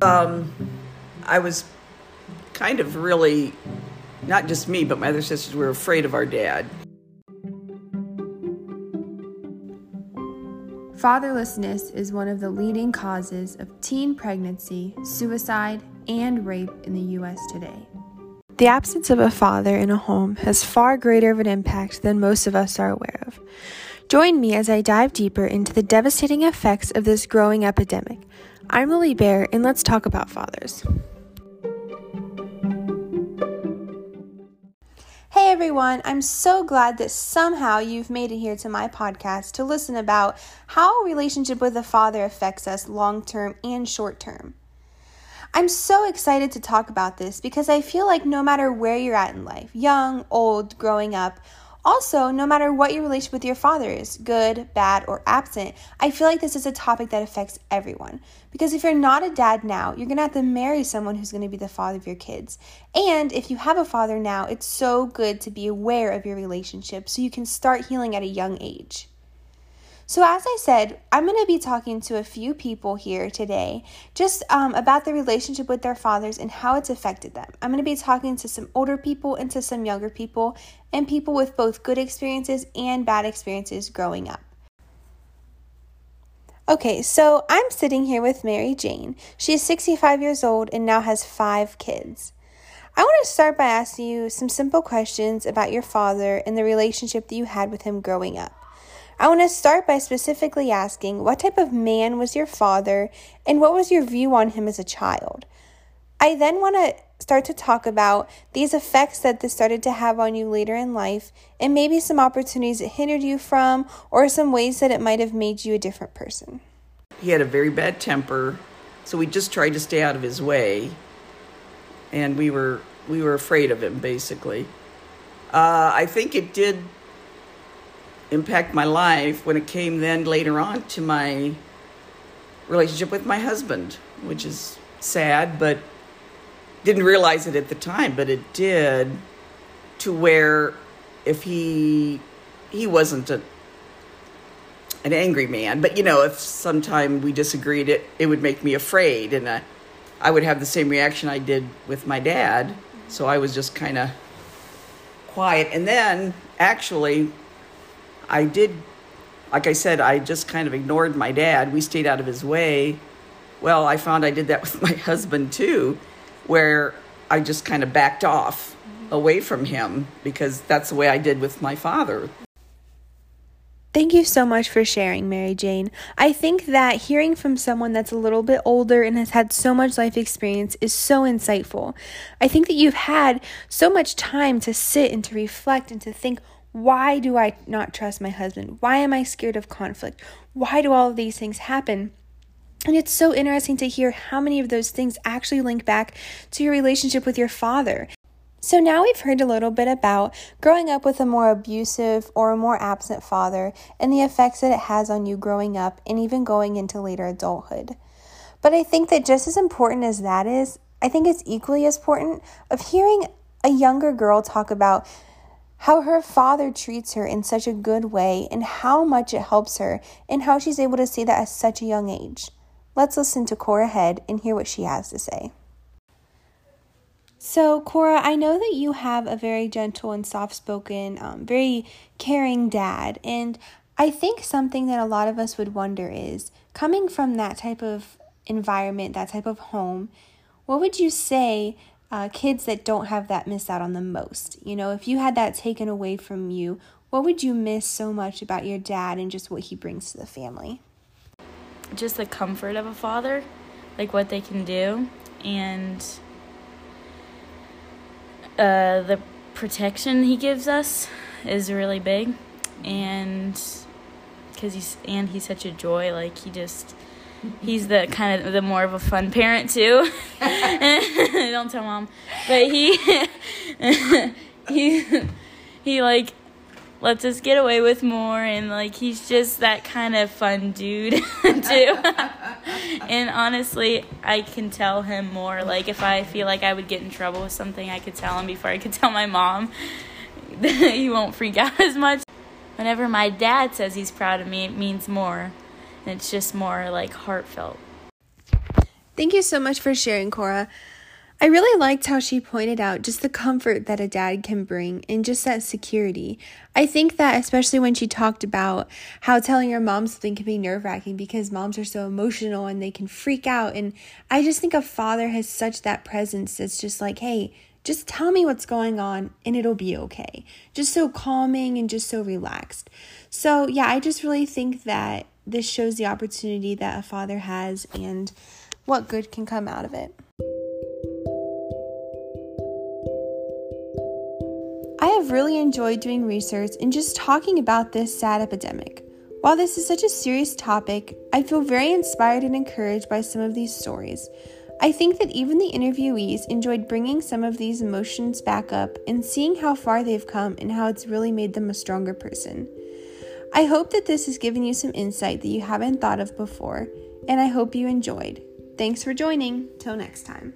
Um, I was kind of really, not just me, but my other sisters were afraid of our dad. Fatherlessness is one of the leading causes of teen pregnancy, suicide, and rape in the U.S. today. The absence of a father in a home has far greater of an impact than most of us are aware of. Join me as I dive deeper into the devastating effects of this growing epidemic. I'm Lily Bear, and let's talk about fathers. Hey everyone, I'm so glad that somehow you've made it here to my podcast to listen about how a relationship with a father affects us long term and short term. I'm so excited to talk about this because I feel like no matter where you're at in life, young, old, growing up, also, no matter what your relationship with your father is, good, bad, or absent, I feel like this is a topic that affects everyone. Because if you're not a dad now, you're gonna have to marry someone who's gonna be the father of your kids. And if you have a father now, it's so good to be aware of your relationship so you can start healing at a young age. So, as I said, I'm going to be talking to a few people here today just um, about the relationship with their fathers and how it's affected them. I'm going to be talking to some older people and to some younger people and people with both good experiences and bad experiences growing up. Okay, so I'm sitting here with Mary Jane. She is 65 years old and now has five kids. I want to start by asking you some simple questions about your father and the relationship that you had with him growing up. I want to start by specifically asking what type of man was your father and what was your view on him as a child? I then want to start to talk about these effects that this started to have on you later in life and maybe some opportunities it hindered you from or some ways that it might have made you a different person. He had a very bad temper, so we just tried to stay out of his way. And we were we were afraid of him basically. Uh, I think it did impact my life when it came then later on to my relationship with my husband, which is sad, but didn't realize it at the time, but it did to where if he he wasn't a an angry man, but you know, if sometime we disagreed, it it would make me afraid, and I, I would have the same reaction I did with my dad. So I was just kind of quiet, and then actually I did, like I said, I just kind of ignored my dad. We stayed out of his way. Well, I found I did that with my husband too, where I just kind of backed off mm-hmm. away from him because that's the way I did with my father. Thank you so much for sharing, Mary Jane. I think that hearing from someone that's a little bit older and has had so much life experience is so insightful. I think that you've had so much time to sit and to reflect and to think, why do I not trust my husband? Why am I scared of conflict? Why do all of these things happen? And it's so interesting to hear how many of those things actually link back to your relationship with your father. So now we've heard a little bit about growing up with a more abusive or a more absent father and the effects that it has on you growing up and even going into later adulthood. But I think that just as important as that is, I think it's equally as important of hearing a younger girl talk about how her father treats her in such a good way and how much it helps her and how she's able to see that at such a young age. Let's listen to Cora Head and hear what she has to say. So, Cora, I know that you have a very gentle and soft spoken, um, very caring dad. And I think something that a lot of us would wonder is coming from that type of environment, that type of home, what would you say uh, kids that don't have that miss out on the most. You know, if you had that taken away from you, what would you miss so much about your dad and just what he brings to the family? Just the comfort of a father, like what they can do, and uh, the protection he gives us is really big, and because he's and he's such a joy. Like he just he's the kind of the more of a fun parent too. Don't tell mom, but he he he like lets us get away with more and like he's just that kind of fun dude too. and honestly, I can tell him more. Like if I feel like I would get in trouble with something, I could tell him before I could tell my mom. he won't freak out as much. Whenever my dad says he's proud of me, it means more. And it's just more like heartfelt. Thank you so much for sharing, Cora. I really liked how she pointed out just the comfort that a dad can bring and just that security. I think that, especially when she talked about how telling your mom something can be nerve wracking because moms are so emotional and they can freak out. And I just think a father has such that presence that's just like, hey, just tell me what's going on and it'll be okay. Just so calming and just so relaxed. So, yeah, I just really think that this shows the opportunity that a father has and what good can come out of it. Have really enjoyed doing research and just talking about this sad epidemic. While this is such a serious topic, I feel very inspired and encouraged by some of these stories. I think that even the interviewees enjoyed bringing some of these emotions back up and seeing how far they've come and how it's really made them a stronger person. I hope that this has given you some insight that you haven't thought of before, and I hope you enjoyed. Thanks for joining. Till next time.